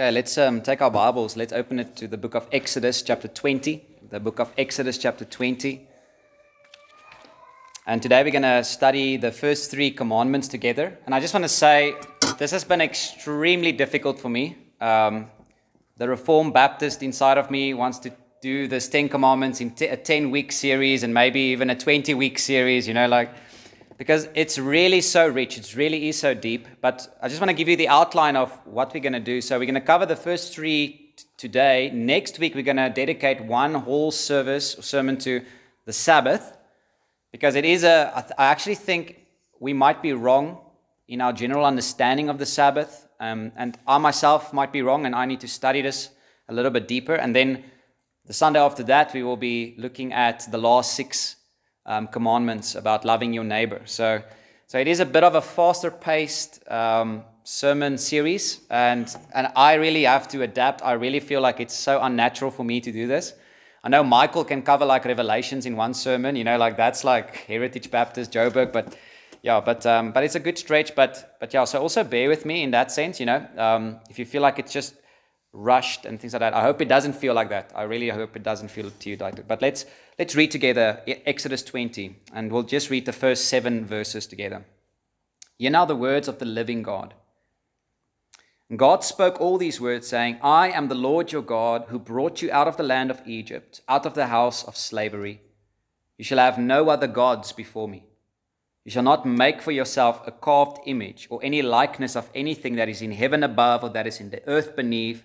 Okay, let's um, take our Bibles. Let's open it to the book of Exodus, chapter 20. The book of Exodus, chapter 20. And today we're going to study the first three commandments together. And I just want to say this has been extremely difficult for me. Um, the Reformed Baptist inside of me wants to do this 10 commandments in t- a 10 week series and maybe even a 20 week series, you know, like because it's really so rich. It's really is so deep. But I just want to give you the outline of what we're going to do. So we're going to cover the first three t- today. Next week, we're going to dedicate one whole service or sermon to the Sabbath because it is a, I, th- I actually think we might be wrong in our general understanding of the Sabbath. Um, and I myself might be wrong, and I need to study this a little bit deeper. And then the Sunday after that, we will be looking at the last six um, commandments about loving your neighbor. So, so it is a bit of a faster paced um, sermon series, and, and I really have to adapt. I really feel like it's so unnatural for me to do this. I know Michael can cover like Revelations in one sermon, you know, like that's like Heritage Baptist, Joburg, but yeah, but um, but it's a good stretch. But but yeah, so also bear with me in that sense, you know. Um, if you feel like it's just rushed and things like that, I hope it doesn't feel like that. I really hope it doesn't feel to you like that. But let's let's read together Exodus 20, and we'll just read the first seven verses together. Hear now the words of the living God. God spoke all these words, saying, I am the Lord your God, who brought you out of the land of Egypt, out of the house of slavery. You shall have no other gods before me. You shall not make for yourself a carved image or any likeness of anything that is in heaven above, or that is in the earth beneath,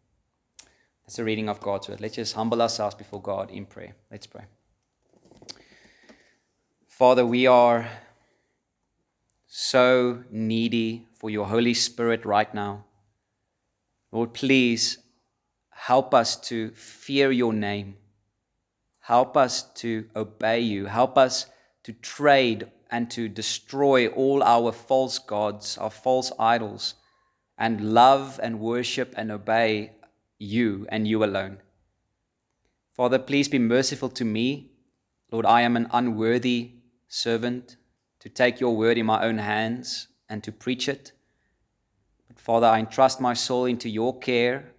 That's a reading of God's word. Let's just humble ourselves before God in prayer. Let's pray. Father, we are so needy for your Holy Spirit right now. Lord, please help us to fear your name. Help us to obey you. Help us to trade and to destroy all our false gods, our false idols, and love and worship and obey you and you alone. Father, please be merciful to me. Lord, I am an unworthy servant to take your word in my own hands and to preach it. But Father, I entrust my soul into your care.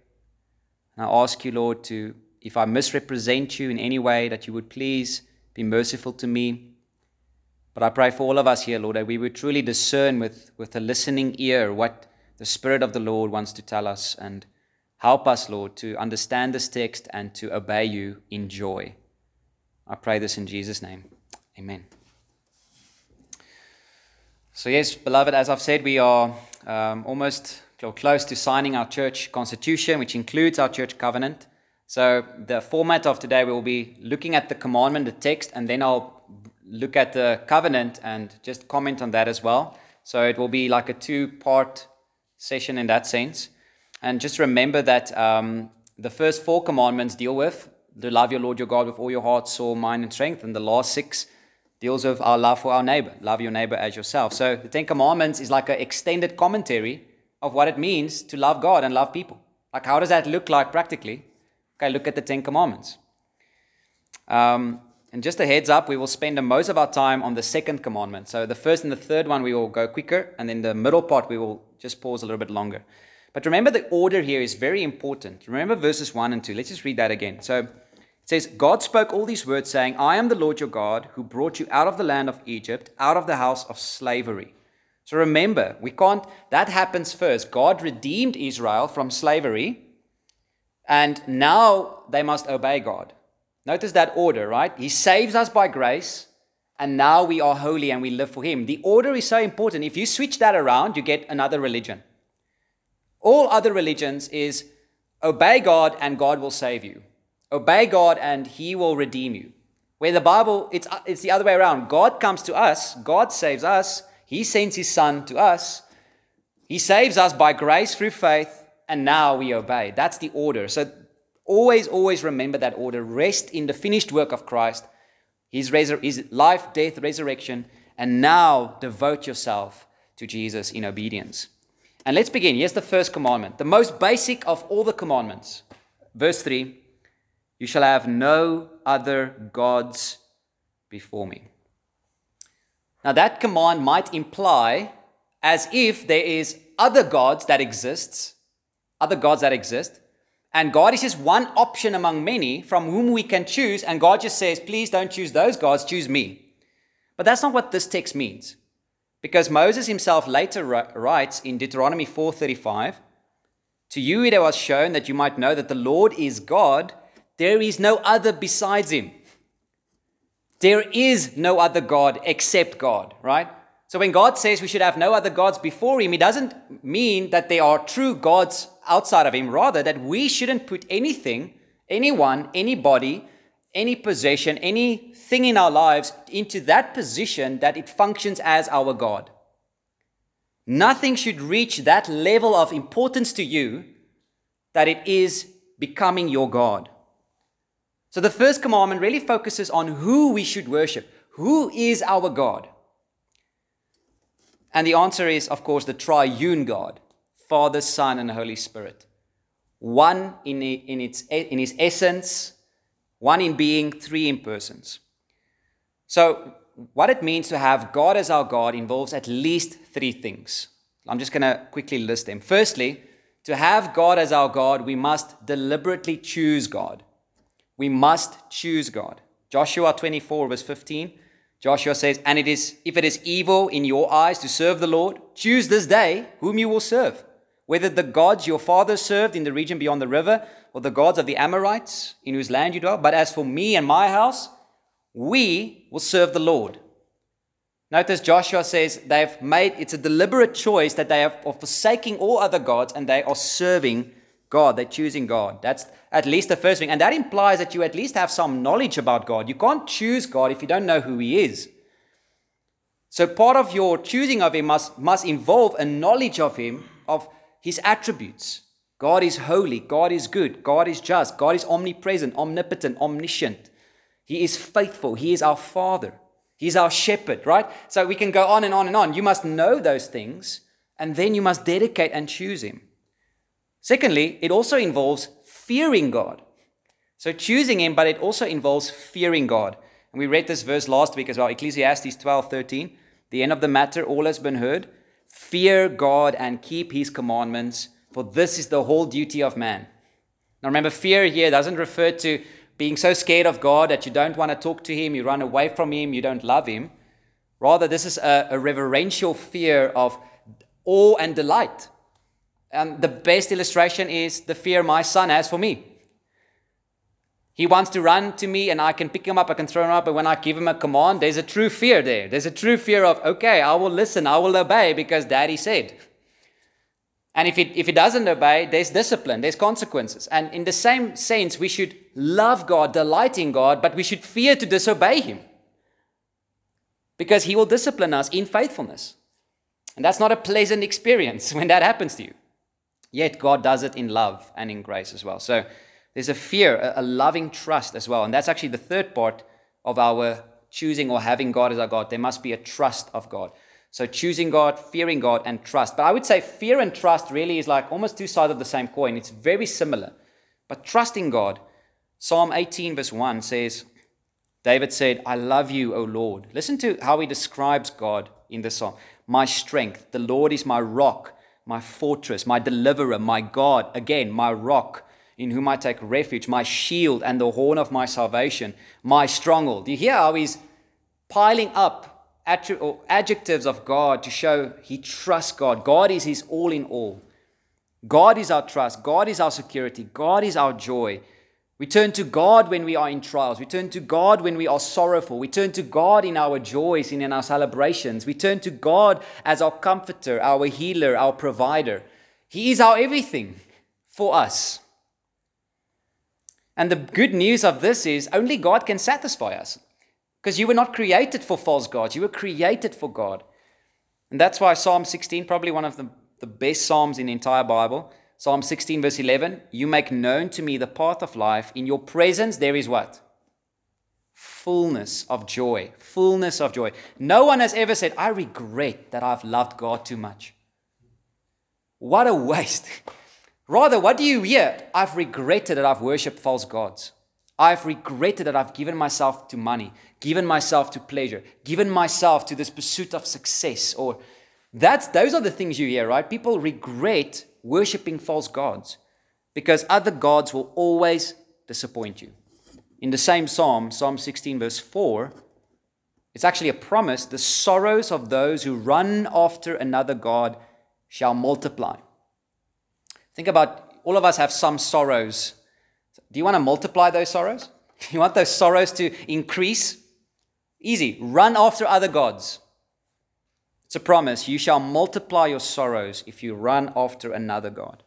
And I ask you, Lord, to, if I misrepresent you in any way, that you would please be merciful to me. But I pray for all of us here, Lord, that we would truly discern with, with a listening ear what the Spirit of the Lord wants to tell us. And help us, Lord, to understand this text and to obey you in joy. I pray this in Jesus' name. Amen. So, yes, beloved, as I've said, we are um, almost close to signing our church constitution, which includes our church covenant. So, the format of today, we will be looking at the commandment, the text, and then I'll look at the covenant and just comment on that as well. So, it will be like a two part session in that sense. And just remember that um, the first four commandments deal with to love your Lord your God with all your heart, soul, mind, and strength. And the last six deals with our love for our neighbor. Love your neighbor as yourself. So the Ten Commandments is like an extended commentary of what it means to love God and love people. Like, how does that look like practically? Okay, look at the Ten Commandments. Um, and just a heads up, we will spend most of our time on the second commandment. So the first and the third one, we will go quicker. And then the middle part, we will just pause a little bit longer. But remember, the order here is very important. Remember verses 1 and 2. Let's just read that again. So it says, God spoke all these words, saying, I am the Lord your God who brought you out of the land of Egypt, out of the house of slavery. So remember, we can't, that happens first. God redeemed Israel from slavery, and now they must obey God. Notice that order, right? He saves us by grace, and now we are holy and we live for Him. The order is so important. If you switch that around, you get another religion. All other religions is obey God and God will save you. Obey God and He will redeem you. Where the Bible, it's, it's the other way around. God comes to us, God saves us, He sends His Son to us. He saves us by grace through faith, and now we obey. That's the order. So Always, always remember that order. Rest in the finished work of Christ, his, resur- his life, death, resurrection, and now devote yourself to Jesus in obedience. And let's begin. Here's the first commandment, the most basic of all the commandments. Verse 3 You shall have no other gods before me. Now, that command might imply as if there is other gods that exists, other gods that exist, and God is just one option among many from whom we can choose, and God just says, please don't choose those gods, choose me. But that's not what this text means. Because Moses himself later writes in Deuteronomy 4:35, "To you it was shown that you might know that the Lord is God, there is no other besides him." There is no other God except God, right? So when God says we should have no other gods before him, he doesn't mean that there are true gods outside of him, rather that we shouldn't put anything, anyone, anybody, any possession, anything in our lives into that position that it functions as our God. Nothing should reach that level of importance to you that it is becoming your God. So the first commandment really focuses on who we should worship. Who is our God? And the answer is, of course, the triune God Father, Son, and Holy Spirit. One in, in, its, in his essence, one in being, three in persons. So, what it means to have God as our God involves at least three things. I'm just going to quickly list them. Firstly, to have God as our God, we must deliberately choose God. We must choose God. Joshua 24, verse 15. Joshua says, And it is if it is evil in your eyes to serve the Lord, choose this day whom you will serve. Whether the gods your fathers served in the region beyond the river, or the gods of the Amorites in whose land you dwell. But as for me and my house, we will serve the Lord. Notice Joshua says they've made it's a deliberate choice that they have, are forsaking all other gods and they are serving God. They're choosing God. That's at least the first thing. And that implies that you at least have some knowledge about God. You can't choose God if you don't know who He is. So part of your choosing of Him must, must involve a knowledge of Him, of His attributes. God is holy. God is good. God is just. God is omnipresent, omnipotent, omniscient. He is faithful. He is our Father. He's our shepherd, right? So we can go on and on and on. You must know those things, and then you must dedicate and choose Him. Secondly, it also involves fearing God. So choosing Him, but it also involves fearing God. And we read this verse last week as well, Ecclesiastes 12 13. The end of the matter, all has been heard. Fear God and keep His commandments, for this is the whole duty of man. Now remember, fear here doesn't refer to being so scared of God that you don't want to talk to Him, you run away from Him, you don't love Him. Rather, this is a, a reverential fear of awe and delight. And the best illustration is the fear my son has for me. He wants to run to me and I can pick him up, I can throw him up, but when I give him a command, there's a true fear there. There's a true fear of, okay, I will listen, I will obey because daddy said. And if it, if it doesn't obey, there's discipline, there's consequences. And in the same sense, we should love God, delight in God, but we should fear to disobey Him. Because He will discipline us in faithfulness. And that's not a pleasant experience when that happens to you. Yet God does it in love and in grace as well. So there's a fear, a loving trust as well. And that's actually the third part of our choosing or having God as our God. There must be a trust of God. So choosing God, fearing God, and trust. But I would say fear and trust really is like almost two sides of the same coin. It's very similar. But trusting God, Psalm 18, verse 1 says, David said, I love you, O Lord. Listen to how he describes God in the psalm. My strength, the Lord is my rock my fortress, my deliverer, my God, again, my rock, in whom I take refuge, my shield and the horn of my salvation, my stronghold. Do you hear how he's piling up adjectives of God to show he trusts God? God is his all in all. God is our trust. God is our security. God is our joy. We turn to God when we are in trials. We turn to God when we are sorrowful. We turn to God in our joys and in our celebrations. We turn to God as our comforter, our healer, our provider. He is our everything for us. And the good news of this is only God can satisfy us. Because you were not created for false gods, you were created for God. And that's why Psalm 16, probably one of the, the best Psalms in the entire Bible, Psalm 16, verse 11 You make known to me the path of life. In your presence, there is what? Fullness of joy. Fullness of joy. No one has ever said, I regret that I've loved God too much. What a waste. Rather, what do you hear? I've regretted that I've worshipped false gods. I've regretted that I've given myself to money, given myself to pleasure, given myself to this pursuit of success. Or that's those are the things you hear, right? People regret worshipping false gods because other gods will always disappoint you. In the same psalm, Psalm 16, verse 4, it's actually a promise the sorrows of those who run after another God shall multiply. Think about all of us have some sorrows. Do you want to multiply those sorrows? You want those sorrows to increase? Easy. Run after other gods. It's a promise. You shall multiply your sorrows if you run after another God.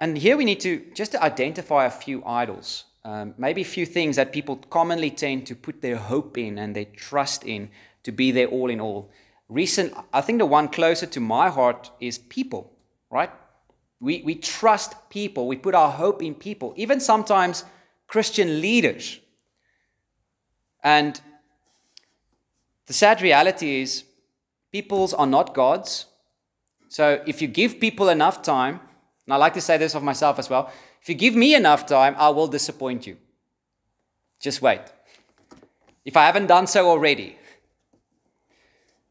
And here we need to just to identify a few idols, um, maybe a few things that people commonly tend to put their hope in and their trust in to be their all in all. Recent, I think the one closer to my heart is people, right? We, we trust people, we put our hope in people, even sometimes Christian leaders. And the sad reality is, peoples are not gods. So if you give people enough time, and I like to say this of myself as well, if you give me enough time, I will disappoint you. Just wait. If I haven't done so already.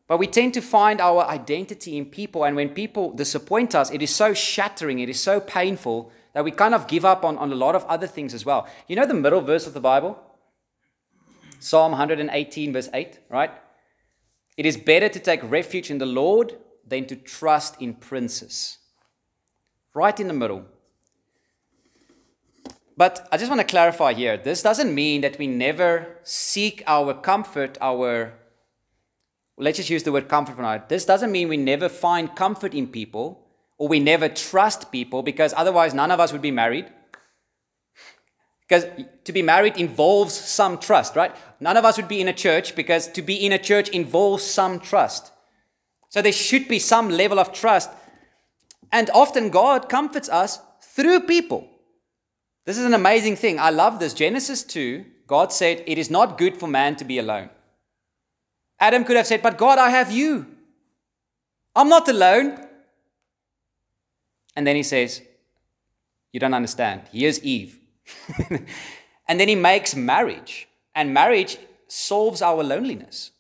But we tend to find our identity in people, and when people disappoint us, it is so shattering, it is so painful that we kind of give up on, on a lot of other things as well. You know the middle verse of the Bible? Psalm 118, verse 8, right? It is better to take refuge in the Lord than to trust in princes. Right in the middle. But I just want to clarify here this doesn't mean that we never seek our comfort, our. Let's just use the word comfort for now. This doesn't mean we never find comfort in people or we never trust people because otherwise none of us would be married. Because to be married involves some trust, right? None of us would be in a church because to be in a church involves some trust. So there should be some level of trust. And often God comforts us through people. This is an amazing thing. I love this. Genesis 2, God said, It is not good for man to be alone. Adam could have said, But God, I have you. I'm not alone. And then he says, You don't understand. Here's Eve. and then he makes marriage, and marriage solves our loneliness.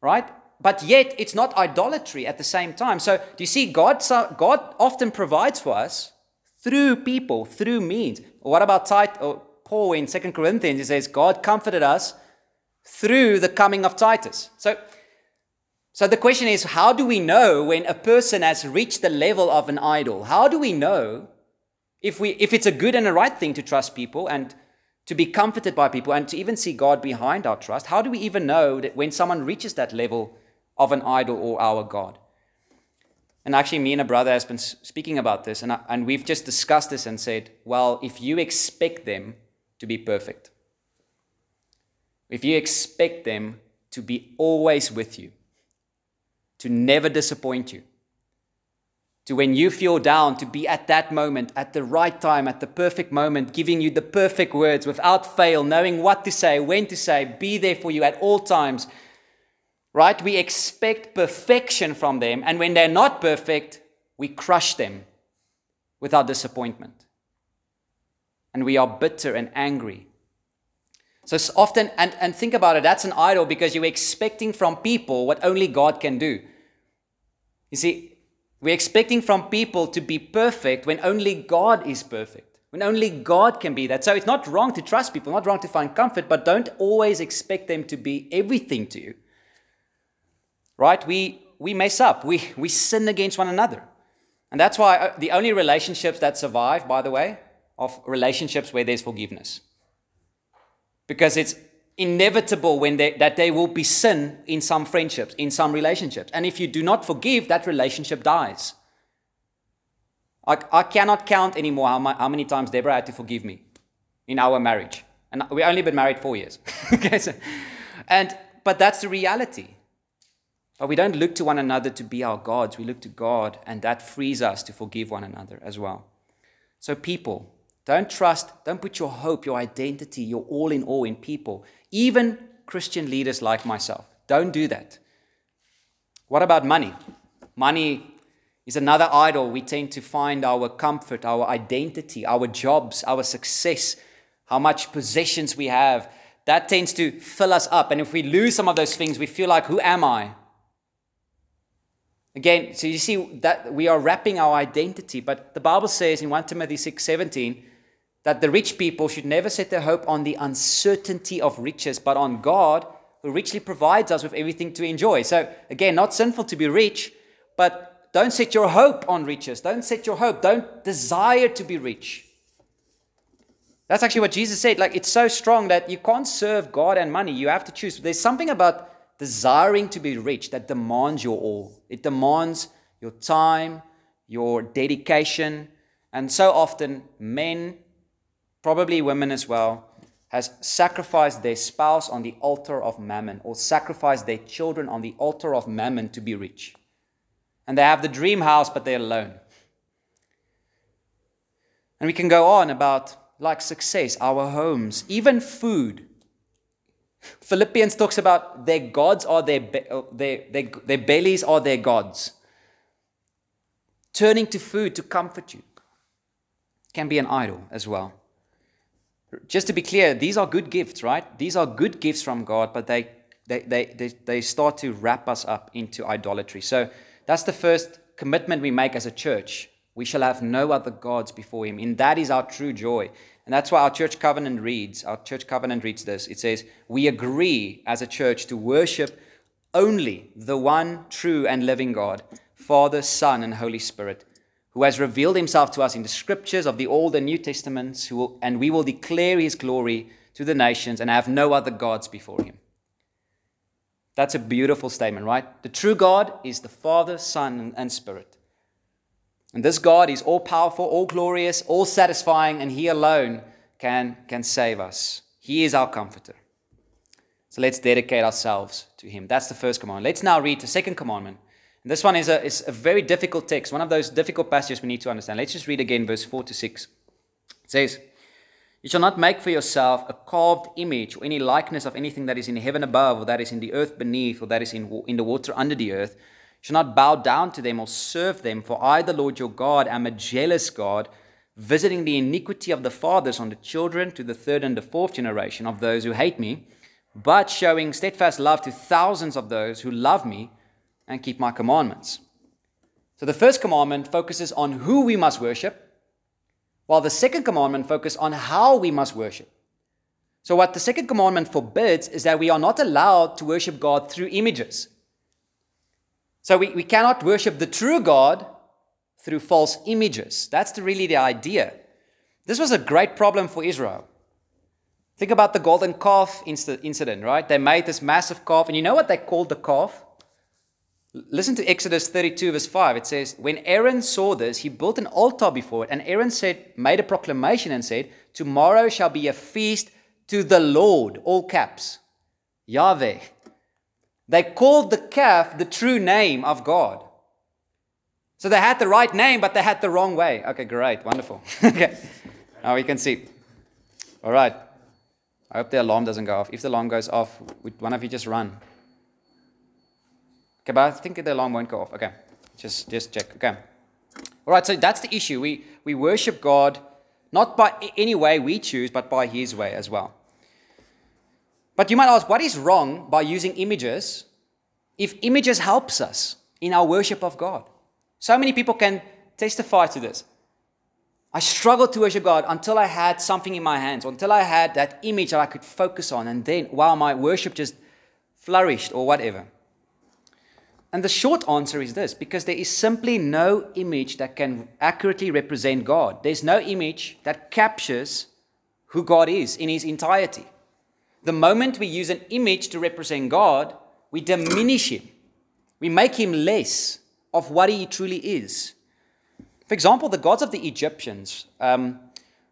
Right? But yet, it's not idolatry at the same time. So, do you see, God, God often provides for us through people, through means. What about Paul in Second Corinthians? He says, God comforted us through the coming of Titus. So, so the question is, how do we know when a person has reached the level of an idol? How do we know if, we, if it's a good and a right thing to trust people and to be comforted by people and to even see God behind our trust, how do we even know that when someone reaches that level of an idol or our God? And actually, me and a brother has been speaking about this, and, I, and we've just discussed this and said, well, if you expect them to be perfect, if you expect them to be always with you, to never disappoint you, to when you feel down, to be at that moment, at the right time, at the perfect moment, giving you the perfect words without fail, knowing what to say, when to say, be there for you at all times. Right? We expect perfection from them, and when they're not perfect, we crush them with our disappointment. And we are bitter and angry. So often, and, and think about it, that's an idol because you're expecting from people what only God can do. You see, we're expecting from people to be perfect when only God is perfect, when only God can be that. So it's not wrong to trust people, not wrong to find comfort, but don't always expect them to be everything to you. Right? We, we mess up, we, we sin against one another. And that's why uh, the only relationships that survive, by the way, are relationships where there's forgiveness. Because it's inevitable when they, that there will be sin in some friendships, in some relationships. And if you do not forgive, that relationship dies. I, I cannot count anymore how, my, how many times Deborah had to forgive me in our marriage. And we only been married four years. okay, so, and, but that's the reality. But we don't look to one another to be our gods. We look to God, and that frees us to forgive one another as well. So, people, don't trust, don't put your hope, your identity, your all in all in people, even Christian leaders like myself. Don't do that. What about money? Money is another idol. We tend to find our comfort, our identity, our jobs, our success, how much possessions we have. That tends to fill us up. And if we lose some of those things, we feel like, who am I? Again, so you see that we are wrapping our identity, but the Bible says in 1 Timothy 6:17 that the rich people should never set their hope on the uncertainty of riches, but on God who richly provides us with everything to enjoy. So again, not sinful to be rich, but don't set your hope on riches. Don't set your hope. Don't desire to be rich. That's actually what Jesus said. Like it's so strong that you can't serve God and money. You have to choose. There's something about desiring to be rich that demands your all. It demands your time, your dedication. And so often, men, probably women as well, has sacrificed their spouse on the altar of mammon or sacrificed their children on the altar of mammon to be rich. And they have the dream house, but they're alone. And we can go on about like success, our homes, even food. Philippians talks about their gods are their, uh, their, their, their bellies are their gods. Turning to food to comfort you can be an idol as well. Just to be clear, these are good gifts, right? These are good gifts from God, but they, they, they, they, they start to wrap us up into idolatry. So that's the first commitment we make as a church. We shall have no other gods before him. And that is our true joy. And that's why our church covenant reads, our church covenant reads this. It says, We agree as a church to worship only the one true and living God, Father, Son, and Holy Spirit, who has revealed himself to us in the scriptures of the Old and New Testaments, will, and we will declare his glory to the nations and have no other gods before him. That's a beautiful statement, right? The true God is the Father, Son, and Spirit. And this God is all powerful, all glorious, all satisfying, and He alone can, can save us. He is our comforter. So let's dedicate ourselves to Him. That's the first commandment. Let's now read the second commandment. And this one is a, is a very difficult text, one of those difficult passages we need to understand. Let's just read again verse 4 to 6. It says, You shall not make for yourself a carved image or any likeness of anything that is in heaven above, or that is in the earth beneath, or that is in, in the water under the earth You shall not bow down to them or serve them, for I, the Lord your God, am a jealous God, visiting the iniquity of the fathers on the children to the third and the fourth generation of those who hate me, but showing steadfast love to thousands of those who love me and keep my commandments. So the first commandment focuses on who we must worship, while the second commandment focuses on how we must worship. So, what the second commandment forbids is that we are not allowed to worship God through images. So we, we cannot worship the true God through false images. That's the, really the idea. This was a great problem for Israel. Think about the golden calf incident, right? They made this massive calf, and you know what they called the calf? Listen to Exodus 32, verse 5. It says, When Aaron saw this, he built an altar before it, and Aaron said, made a proclamation and said, Tomorrow shall be a feast to the Lord, all caps, Yahweh. They called the calf the true name of God. So they had the right name, but they had the wrong way. Okay, great, wonderful. okay, now we can see. All right. I hope the alarm doesn't go off. If the alarm goes off, would one of you just run? Okay, but I think the alarm won't go off. Okay, just just check. Okay. All right, so that's the issue. We we worship God not by any way we choose, but by His way as well. But you might ask, what is wrong by using images if images helps us in our worship of God? So many people can testify to this. I struggled to worship God until I had something in my hands, until I had that image that I could focus on, and then, wow, my worship just flourished or whatever. And the short answer is this because there is simply no image that can accurately represent God. There's no image that captures who God is in his entirety. The moment we use an image to represent God, we diminish him. We make him less of what he truly is. For example, the gods of the Egyptians um,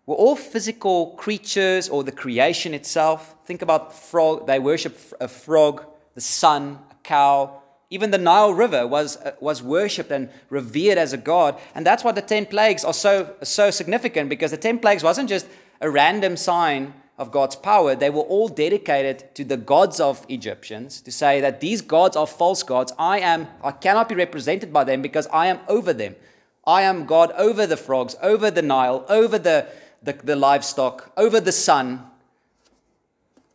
were all physical creatures or the creation itself. Think about frog, they worship a frog, the sun, a cow, Even the Nile River was, uh, was worshipped and revered as a god. And that's why the 10 plagues are so, so significant because the 10 plagues wasn't just a random sign of God's power, they were all dedicated to the gods of Egyptians to say that these gods are false gods. I am I cannot be represented by them because I am over them. I am God over the frogs, over the Nile, over the, the, the livestock, over the sun.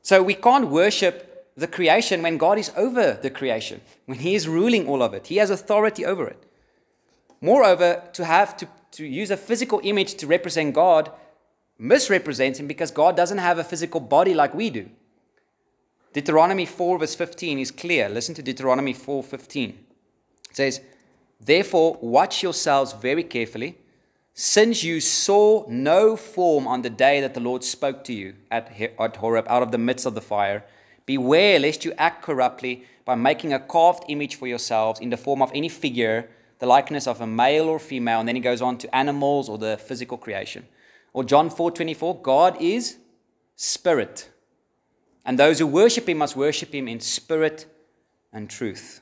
So we can't worship the creation when God is over the creation, when He is ruling all of it. He has authority over it. Moreover, to have to, to use a physical image to represent God misrepresents him because God doesn't have a physical body like we do. Deuteronomy 4 verse 15 is clear. Listen to Deuteronomy 4:15. It says, "Therefore watch yourselves very carefully, since you saw no form on the day that the Lord spoke to you at, at Horeb out of the midst of the fire, beware lest you act corruptly by making a carved image for yourselves in the form of any figure, the likeness of a male or female." And then he goes on to animals or the physical creation. Or John 4:24, God is spirit. And those who worship him must worship him in spirit and truth.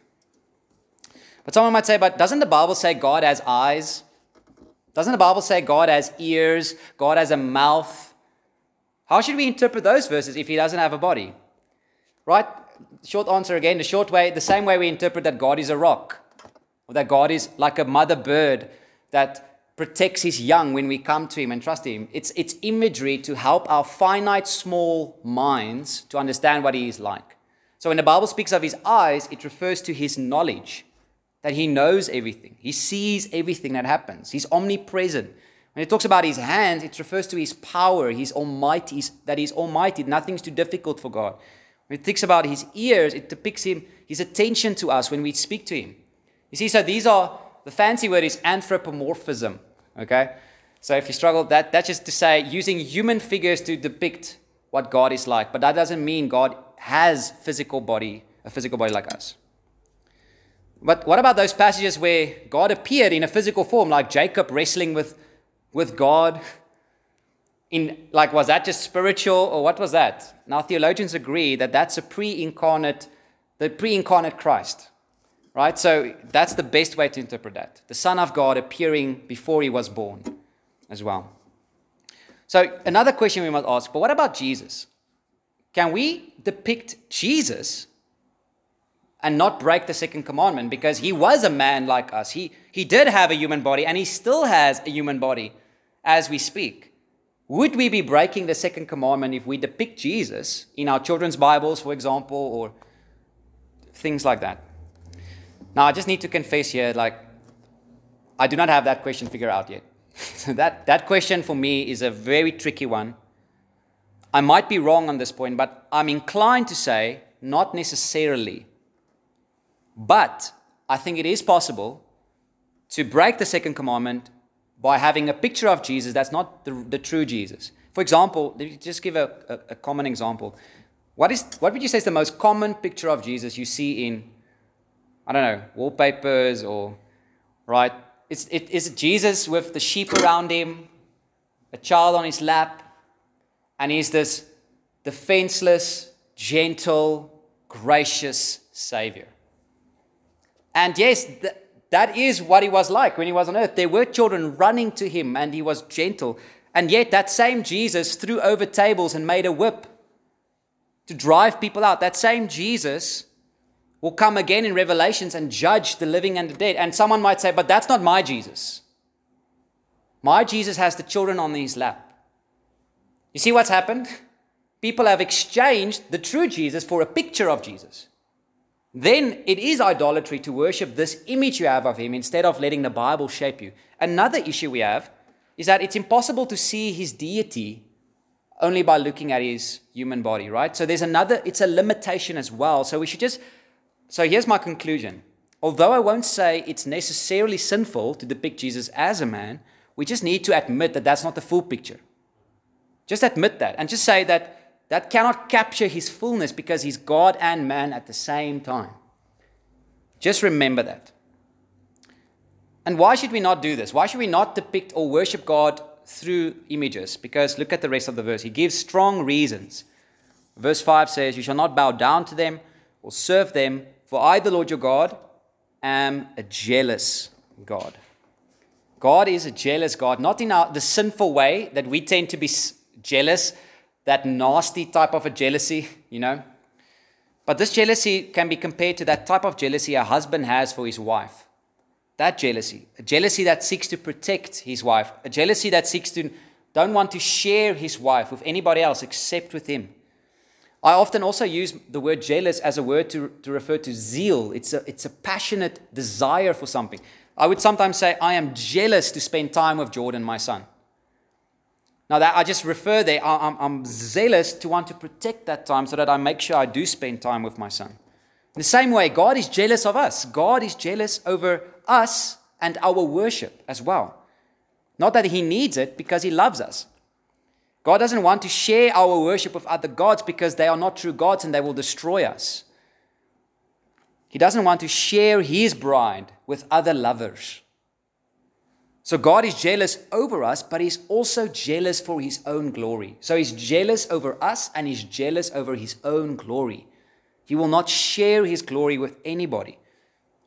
But someone might say, but doesn't the Bible say God has eyes? Doesn't the Bible say God has ears? God has a mouth? How should we interpret those verses if he doesn't have a body? Right? Short answer again, the short way, the same way we interpret that God is a rock, or that God is like a mother bird that protects his young when we come to him and trust him. It's, it's imagery to help our finite, small minds to understand what he is like. So when the Bible speaks of his eyes, it refers to his knowledge, that he knows everything. He sees everything that happens. He's omnipresent. When it talks about his hands, it refers to his power, his almighty, that he's almighty. Nothing's too difficult for God. When it thinks about his ears, it depicts him, his attention to us when we speak to him. You see, so these are, the fancy word is anthropomorphism. Okay? So if you struggle, that, that's just to say using human figures to depict what God is like. But that doesn't mean God has physical body, a physical body like us. But what about those passages where God appeared in a physical form, like Jacob wrestling with, with God? In, like, was that just spiritual or what was that? Now, theologians agree that that's a pre incarnate, the pre incarnate Christ. Right? So that's the best way to interpret that. The Son of God appearing before he was born as well. So another question we must ask, but what about Jesus? Can we depict Jesus and not break the second commandment because he was a man like us. He, he did have a human body and he still has a human body as we speak. Would we be breaking the second commandment if we depict Jesus in our children's Bibles, for example, or things like that? Now, I just need to confess here, like, I do not have that question figured out yet. so that, that question for me is a very tricky one. I might be wrong on this point, but I'm inclined to say not necessarily. But I think it is possible to break the second commandment by having a picture of Jesus that's not the, the true Jesus. For example, just give a, a, a common example. What, is, what would you say is the most common picture of Jesus you see in I don't know, wallpapers or, right? It's, it, is it Jesus with the sheep around him, a child on his lap, and he's this defenseless, gentle, gracious Savior. And yes, th- that is what he was like when he was on earth. There were children running to him, and he was gentle. And yet, that same Jesus threw over tables and made a whip to drive people out. That same Jesus will come again in Revelations and judge the living and the dead. And someone might say, but that's not my Jesus. My Jesus has the children on his lap. You see what's happened? People have exchanged the true Jesus for a picture of Jesus. Then it is idolatry to worship this image you have of him instead of letting the Bible shape you. Another issue we have is that it's impossible to see his deity only by looking at his human body, right? So there's another, it's a limitation as well. So we should just so here's my conclusion. Although I won't say it's necessarily sinful to depict Jesus as a man, we just need to admit that that's not the full picture. Just admit that and just say that that cannot capture his fullness because he's God and man at the same time. Just remember that. And why should we not do this? Why should we not depict or worship God through images? Because look at the rest of the verse. He gives strong reasons. Verse 5 says, You shall not bow down to them or serve them, for I, the Lord your God, am a jealous God. God is a jealous God, not in our, the sinful way that we tend to be jealous, that nasty type of a jealousy, you know. But this jealousy can be compared to that type of jealousy a husband has for his wife. That jealousy, a jealousy that seeks to protect his wife, a jealousy that seeks to don't want to share his wife with anybody else except with him. I often also use the word jealous as a word to, to refer to zeal. It's a, it's a passionate desire for something. I would sometimes say, I am jealous to spend time with Jordan, my son. Now, that I just refer there, I'm, I'm zealous to want to protect that time so that I make sure I do spend time with my son. In the same way, God is jealous of us. God is jealous over us and our worship as well. Not that He needs it, because He loves us. God doesn't want to share our worship with other gods because they are not true gods and they will destroy us. He doesn't want to share His bride with other lovers. So God is jealous over us, but He's also jealous for His own glory. So He's jealous over us and He's jealous over His own glory. He will not share His glory with anybody.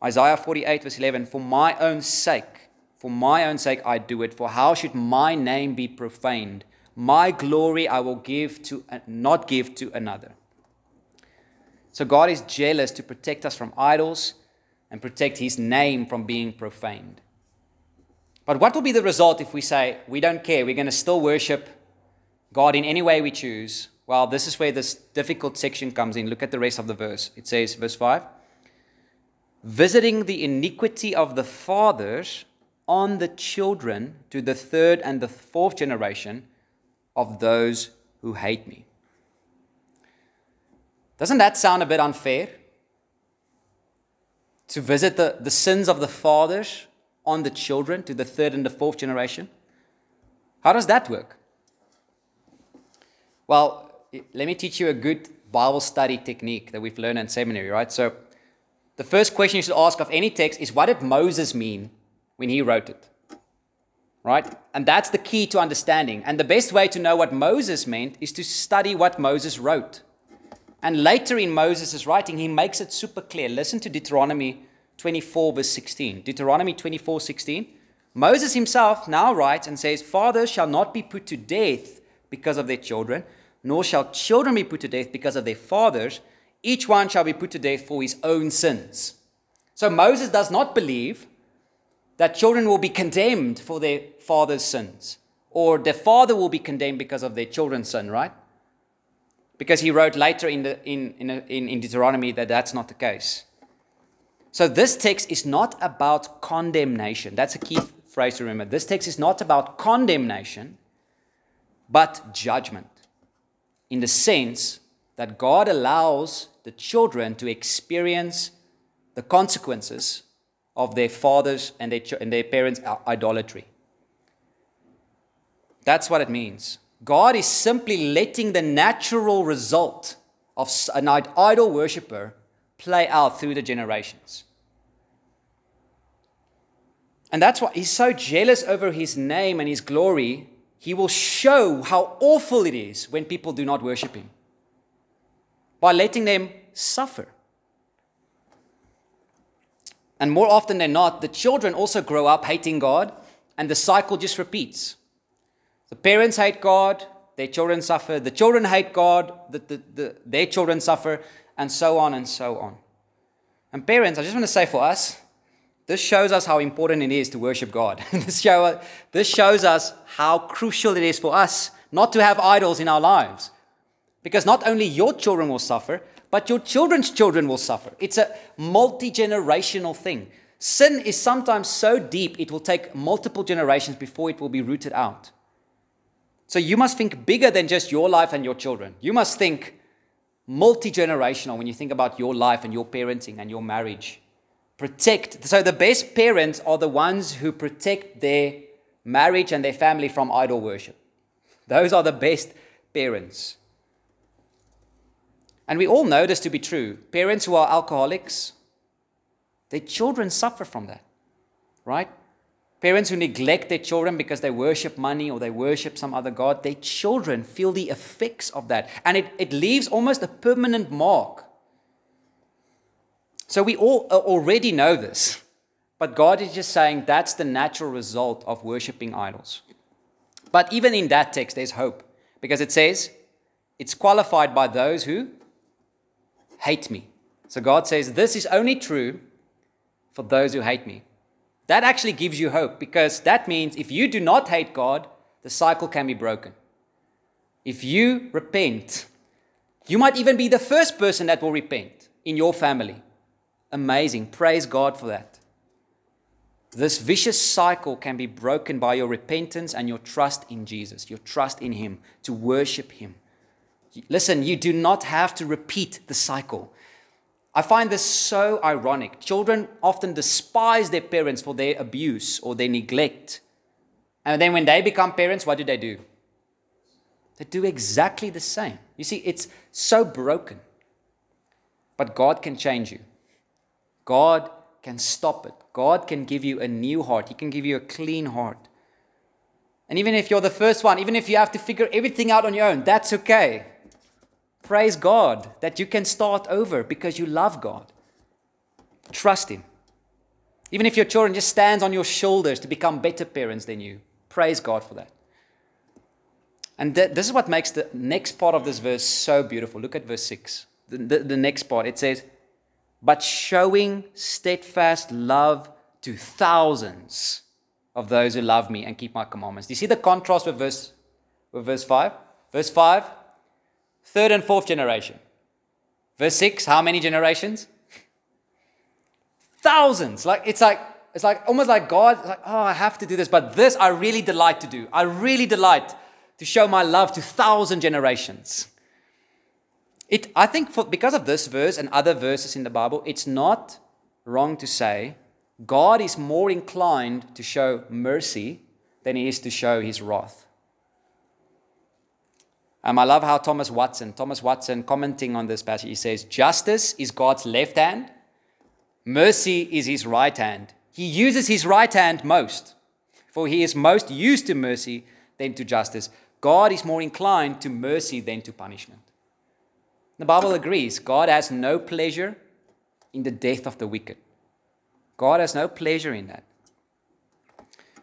Isaiah 48, verse 11 For my own sake, for my own sake I do it, for how should my name be profaned? My glory I will give to not give to another. So God is jealous to protect us from idols and protect his name from being profaned. But what will be the result if we say, we don't care, we're going to still worship God in any way we choose? Well, this is where this difficult section comes in. Look at the rest of the verse. It says, verse 5 Visiting the iniquity of the fathers on the children to the third and the fourth generation of those who hate me. Doesn't that sound a bit unfair? to visit the, the sins of the fathers on the children to the third and the fourth generation? How does that work? Well, let me teach you a good Bible study technique that we've learned in seminary, right? So, the first question you should ask of any text is what did Moses mean when he wrote it? Right? And that's the key to understanding. And the best way to know what Moses meant is to study what Moses wrote. And later in Moses' writing, he makes it super clear. Listen to Deuteronomy 24, verse 16. Deuteronomy 24, 16. Moses himself now writes and says, Fathers shall not be put to death because of their children, nor shall children be put to death because of their fathers. Each one shall be put to death for his own sins. So Moses does not believe that children will be condemned for their father's sins, or their father will be condemned because of their children's sin, right? because he wrote later in, the, in, in, in Deuteronomy that that's not the case. So this text is not about condemnation. That's a key phrase to remember. This text is not about condemnation, but judgment, in the sense that God allows the children to experience the consequences of their fathers and their, and their parents' idolatry. That's what it means. God is simply letting the natural result of an idol worshiper play out through the generations. And that's why he's so jealous over his name and his glory. He will show how awful it is when people do not worship him by letting them suffer. And more often than not, the children also grow up hating God, and the cycle just repeats. The parents hate God, their children suffer. The children hate God, the, the, the, their children suffer, and so on and so on. And parents, I just want to say for us, this shows us how important it is to worship God. this, show, this shows us how crucial it is for us not to have idols in our lives. Because not only your children will suffer, but your children's children will suffer. It's a multi generational thing. Sin is sometimes so deep, it will take multiple generations before it will be rooted out. So you must think bigger than just your life and your children. You must think multi generational when you think about your life and your parenting and your marriage. Protect. So the best parents are the ones who protect their marriage and their family from idol worship. Those are the best parents. And we all know this to be true. Parents who are alcoholics, their children suffer from that, right? Parents who neglect their children because they worship money or they worship some other God, their children feel the effects of that. And it, it leaves almost a permanent mark. So we all uh, already know this. But God is just saying that's the natural result of worshiping idols. But even in that text, there's hope because it says it's qualified by those who hate me. So God says this is only true for those who hate me. That actually gives you hope because that means if you do not hate God, the cycle can be broken. If you repent, you might even be the first person that will repent in your family. Amazing. Praise God for that. This vicious cycle can be broken by your repentance and your trust in Jesus, your trust in Him, to worship Him. Listen, you do not have to repeat the cycle. I find this so ironic. Children often despise their parents for their abuse or their neglect. And then when they become parents, what do they do? They do exactly the same. You see, it's so broken. But God can change you. God can stop it. God can give you a new heart. He can give you a clean heart. And even if you're the first one, even if you have to figure everything out on your own, that's okay. Praise God that you can start over because you love God. Trust Him. Even if your children just stands on your shoulders to become better parents than you, praise God for that. And th- this is what makes the next part of this verse so beautiful. Look at verse 6. The, the, the next part, it says, but showing steadfast love to thousands of those who love me and keep my commandments. Do you see the contrast with verse, with verse 5? Verse 5, third and fourth generation. Verse 6, how many generations? Thousands. Like it's like it's like almost like God, like, oh, I have to do this, but this I really delight to do. I really delight to show my love to thousand generations. It, I think for, because of this verse and other verses in the Bible, it's not wrong to say God is more inclined to show mercy than he is to show his wrath. Um, I love how Thomas Watson, Thomas Watson commenting on this passage, he says, Justice is God's left hand, mercy is his right hand. He uses his right hand most, for he is most used to mercy than to justice. God is more inclined to mercy than to punishment. The Bible agrees God has no pleasure in the death of the wicked. God has no pleasure in that.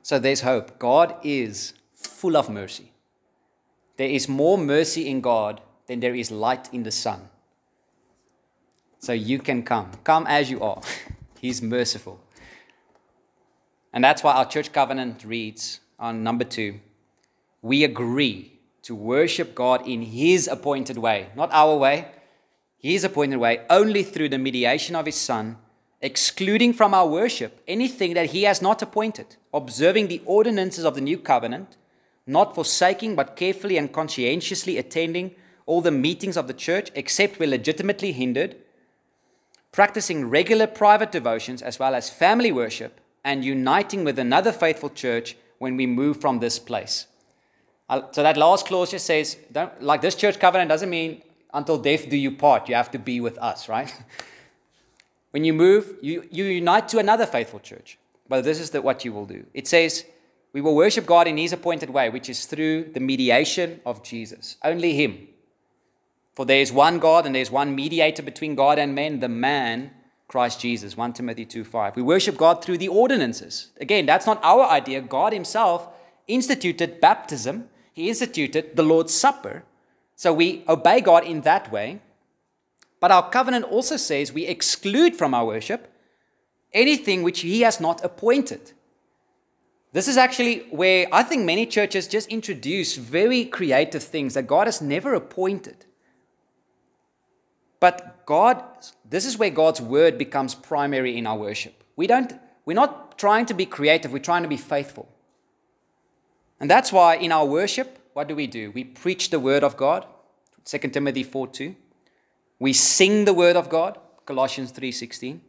So there's hope. God is full of mercy. There is more mercy in God than there is light in the sun. So you can come. Come as you are. He's merciful. And that's why our church covenant reads on number two we agree to worship God in His appointed way, not our way, His appointed way, only through the mediation of His Son, excluding from our worship anything that He has not appointed, observing the ordinances of the new covenant, not forsaking but carefully and conscientiously attending all the meetings of the church, except where legitimately hindered, practicing regular private devotions as well as family worship, and uniting with another faithful church when we move from this place. So that last clause just says, like this church covenant doesn't mean until death do you part. You have to be with us, right? when you move, you, you unite to another faithful church. But this is the, what you will do. It says, we will worship God in His appointed way, which is through the mediation of Jesus. Only Him. For there is one God and there is one mediator between God and men, the man, Christ Jesus. 1 Timothy 2 5. We worship God through the ordinances. Again, that's not our idea. God Himself instituted baptism he instituted the Lord's Supper. So we obey God in that way. But our covenant also says we exclude from our worship anything which He has not appointed. This is actually where I think many churches just introduce very creative things that God has never appointed. But God, this is where God's word becomes primary in our worship. We don't, we're not trying to be creative, we're trying to be faithful. And that's why in our worship, what do we do? We preach the word of God, 2 Timothy 4 2. We sing the word of God, Colossians 3:16.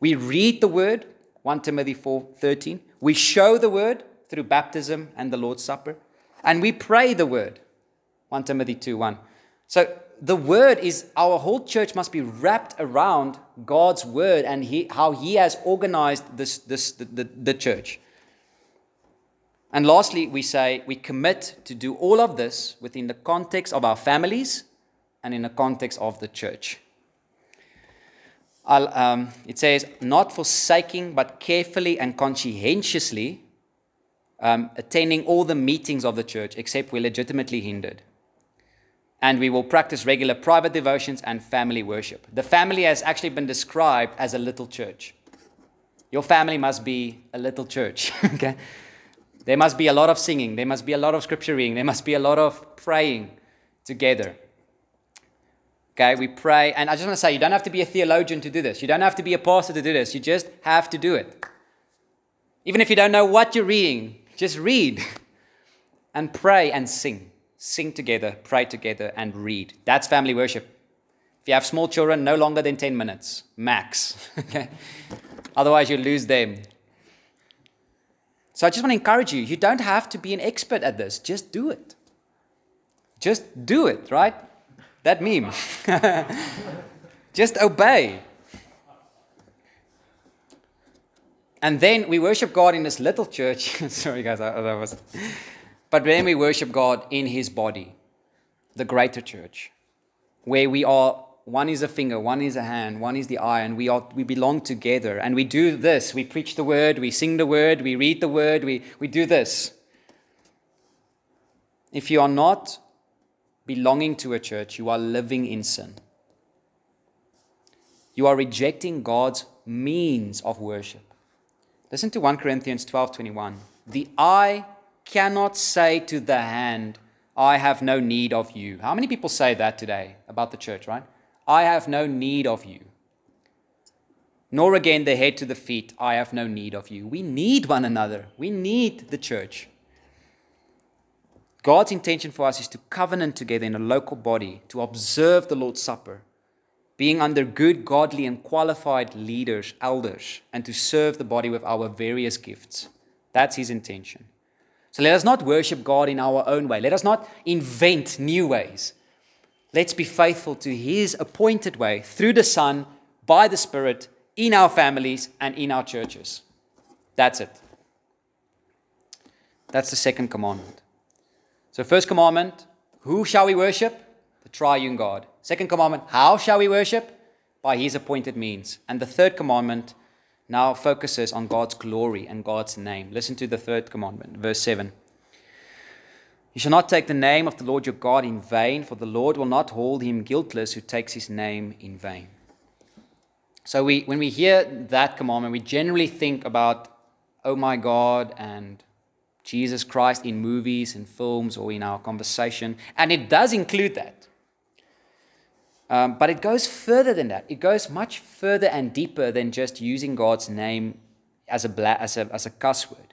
We read the word, 1 Timothy 4:13. We show the word through baptism and the Lord's Supper. And we pray the word, 1 Timothy 2:1. So the word is our whole church must be wrapped around God's word and he, how he has organized this, this the, the, the church. And lastly, we say we commit to do all of this within the context of our families and in the context of the church. Um, it says, not forsaking, but carefully and conscientiously um, attending all the meetings of the church, except we're legitimately hindered. And we will practice regular private devotions and family worship. The family has actually been described as a little church. Your family must be a little church. okay? There must be a lot of singing, there must be a lot of scripture reading, there must be a lot of praying together. Okay, we pray. And I just want to say, you don't have to be a theologian to do this. You don't have to be a pastor to do this. You just have to do it. Even if you don't know what you're reading, just read and pray and sing. Sing together, pray together, and read. That's family worship. If you have small children, no longer than 10 minutes, max. okay? Otherwise, you lose them. So I just want to encourage you you don't have to be an expert at this, just do it. Just do it, right? That meme. just obey. And then we worship God in this little church. Sorry, guys, that was. But then we worship God in His body, the greater church, where we are. One is a finger, one is a hand, one is the eye, and we are we belong together. And we do this. We preach the word, we sing the word, we read the word, we, we do this. If you are not belonging to a church, you are living in sin. You are rejecting God's means of worship. Listen to 1 Corinthians 12:21. The eye cannot say to the hand, I have no need of you. How many people say that today about the church, right? I have no need of you. Nor again the head to the feet, I have no need of you. We need one another. We need the church. God's intention for us is to covenant together in a local body, to observe the Lord's Supper, being under good, godly, and qualified leaders, elders, and to serve the body with our various gifts. That's his intention. So let us not worship God in our own way. Let us not invent new ways. Let's be faithful to his appointed way through the Son, by the Spirit, in our families and in our churches. That's it. That's the second commandment. So, first commandment who shall we worship? The triune God. Second commandment, how shall we worship? By his appointed means. And the third commandment now focuses on God's glory and God's name. Listen to the third commandment, verse 7. You shall not take the name of the Lord your God in vain, for the Lord will not hold him guiltless who takes his name in vain. So we, when we hear that commandment, we generally think about, oh my God, and Jesus Christ in movies and films or in our conversation. And it does include that. Um, but it goes further than that. It goes much further and deeper than just using God's name as a, bla- as a, as a cuss word.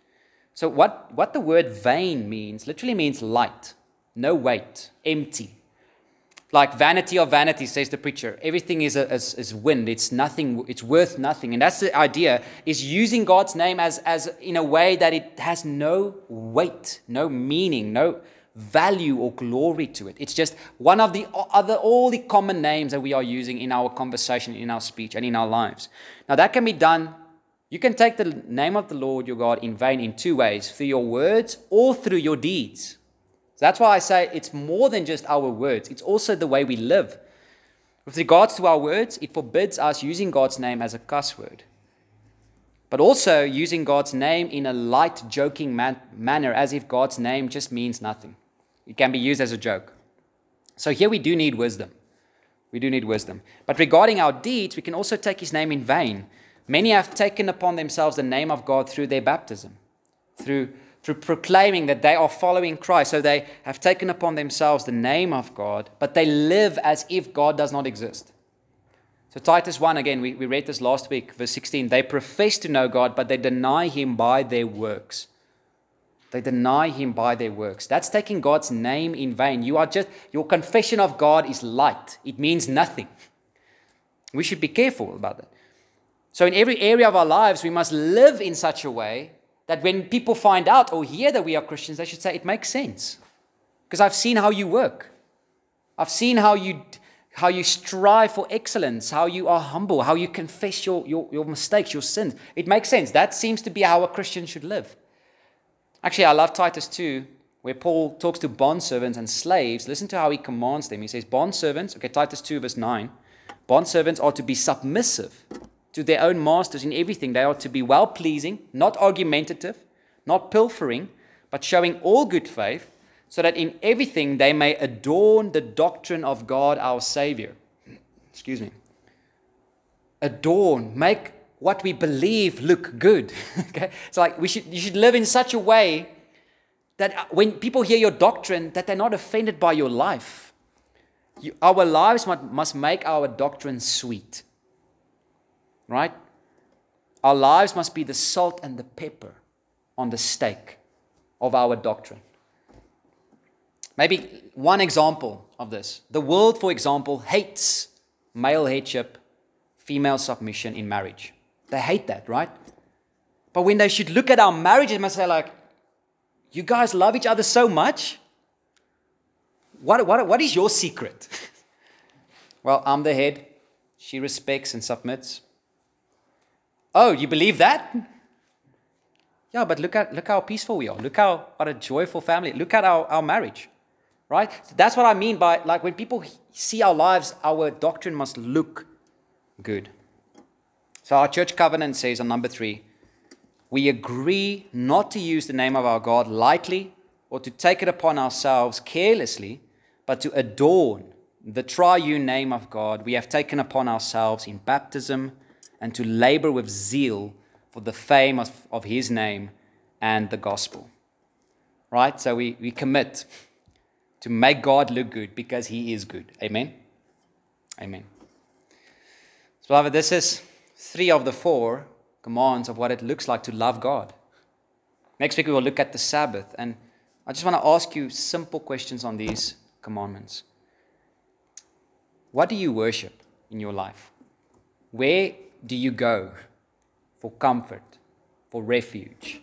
So, what, what the word vain means literally means light, no weight, empty. Like vanity of vanity, says the preacher. Everything is, a, is, is wind. It's nothing. It's worth nothing. And that's the idea: is using God's name as, as in a way that it has no weight, no meaning, no value or glory to it. It's just one of the other, all the common names that we are using in our conversation, in our speech, and in our lives. Now, that can be done. You can take the name of the Lord your God in vain in two ways through your words or through your deeds. So that's why I say it's more than just our words, it's also the way we live. With regards to our words, it forbids us using God's name as a cuss word but also using God's name in a light, joking man- manner as if God's name just means nothing. It can be used as a joke. So here we do need wisdom. We do need wisdom. But regarding our deeds, we can also take his name in vain. Many have taken upon themselves the name of God through their baptism, through, through proclaiming that they are following Christ. So they have taken upon themselves the name of God, but they live as if God does not exist. So, Titus 1, again, we, we read this last week, verse 16. They profess to know God, but they deny him by their works. They deny him by their works. That's taking God's name in vain. You are just, your confession of God is light, it means nothing. We should be careful about that. So, in every area of our lives, we must live in such a way that when people find out or hear that we are Christians, they should say, It makes sense. Because I've seen how you work. I've seen how you, how you strive for excellence, how you are humble, how you confess your, your, your mistakes, your sins. It makes sense. That seems to be how a Christian should live. Actually, I love Titus 2, where Paul talks to bondservants and slaves. Listen to how he commands them. He says, Bondservants, okay, Titus 2, verse 9. Bondservants are to be submissive to their own masters in everything. They are to be well pleasing, not argumentative, not pilfering, but showing all good faith, so that in everything they may adorn the doctrine of God our Savior. Excuse me. Adorn, make what we believe look good. okay? It's like we should, you should live in such a way that uh, when people hear your doctrine, that they're not offended by your life. You, our lives must, must make our doctrine sweet. Right? Our lives must be the salt and the pepper on the steak of our doctrine. Maybe one example of this. The world, for example, hates male headship, female submission in marriage. They hate that, right? But when they should look at our marriage, they must say, like, you guys love each other so much. What, what, what is your secret? well, I'm the head. She respects and submits. Oh, you believe that? Yeah, but look at look how peaceful we are. Look how what a joyful family. Look at our, our marriage. Right? That's what I mean by like when people see our lives, our doctrine must look good. So our church covenant says on number three, we agree not to use the name of our God lightly or to take it upon ourselves carelessly, but to adorn the triune name of God we have taken upon ourselves in baptism and to labor with zeal for the fame of, of his name and the gospel. Right? So we, we commit to make God look good because he is good. Amen? Amen. So, beloved, this is three of the four commands of what it looks like to love God. Next week, we will look at the Sabbath. And I just want to ask you simple questions on these commandments. What do you worship in your life? Where do you go for comfort, for refuge?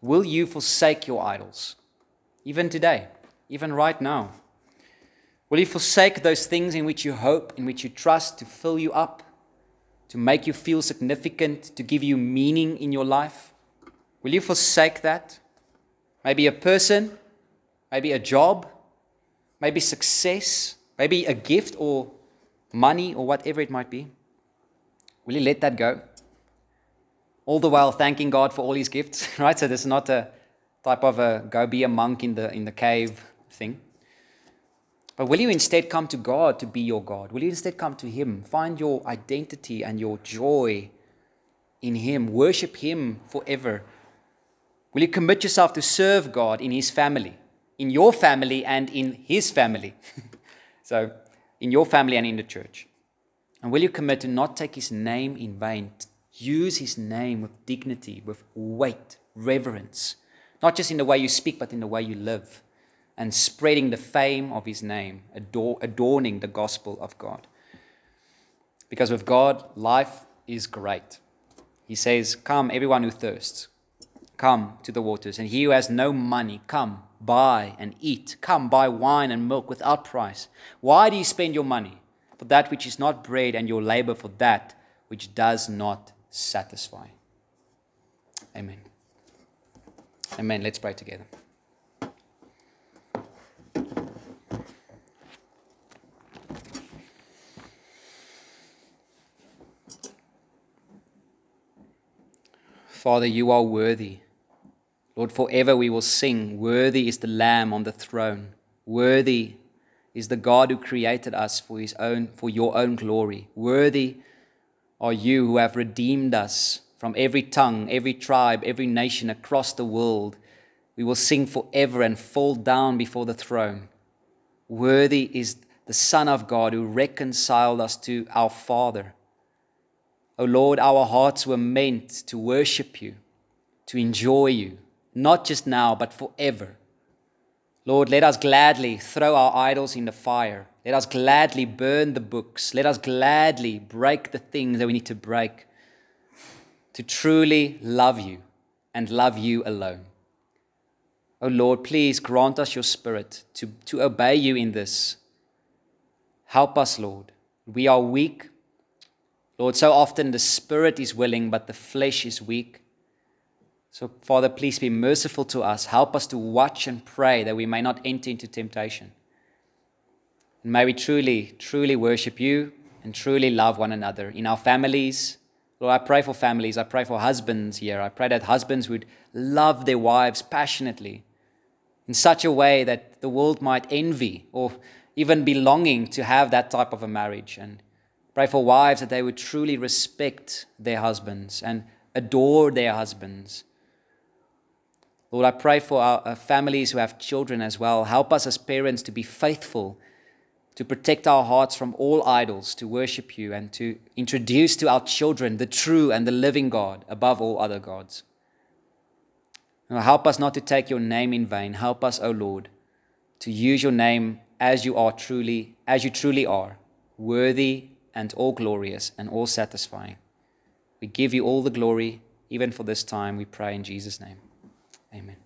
Will you forsake your idols, even today, even right now? Will you forsake those things in which you hope, in which you trust to fill you up, to make you feel significant, to give you meaning in your life? Will you forsake that? Maybe a person, maybe a job, maybe success, maybe a gift or money or whatever it might be. Will you let that go? All the while thanking God for all his gifts, right? So this is not a type of a go be a monk in the in the cave thing. But will you instead come to God to be your God? Will you instead come to Him? Find your identity and your joy in Him. Worship Him forever. Will you commit yourself to serve God in His family, in your family and in His family? so, in your family and in the church. And will you commit to not take His name in vain? Use His name with dignity, with weight, reverence, not just in the way you speak, but in the way you live and spreading the fame of his name, ador- adorning the gospel of God. Because with God, life is great. He says, Come, everyone who thirsts, come to the waters. And he who has no money, come, buy and eat. Come, buy wine and milk without price. Why do you spend your money for that which is not bread, and your labor for that which does not satisfy? Amen. Amen. Let's pray together. Father, you are worthy. Lord, forever we will sing, Worthy is the Lamb on the throne. Worthy is the God who created us for his own for your own glory. Worthy are you who have redeemed us from every tongue, every tribe, every nation across the world. We will sing forever and fall down before the throne. Worthy is the Son of God who reconciled us to our Father. O Lord, our hearts were meant to worship you, to enjoy you, not just now, but forever. Lord, let us gladly throw our idols in the fire. Let us gladly burn the books. Let us gladly break the things that we need to break to truly love you and love you alone. Oh Lord, please grant us your spirit to, to obey you in this. Help us, Lord. We are weak. Lord, so often the spirit is willing, but the flesh is weak. So, Father, please be merciful to us. Help us to watch and pray that we may not enter into temptation. And may we truly, truly worship you and truly love one another in our families. Lord, I pray for families. I pray for husbands here. I pray that husbands would love their wives passionately in such a way that the world might envy or even be longing to have that type of a marriage. And pray for wives that they would truly respect their husbands and adore their husbands. Lord, I pray for our, families who have children as well. Help us as parents to be faithful, to protect our hearts from all idols, to worship you, and to introduce to our children the true and the living God above all other gods. Help us not to take your name in vain. Help us, O Lord, to use your name as you are truly, as you truly are, worthy and all glorious and all satisfying. We give you all the glory, even for this time, we pray in Jesus' name. Amen.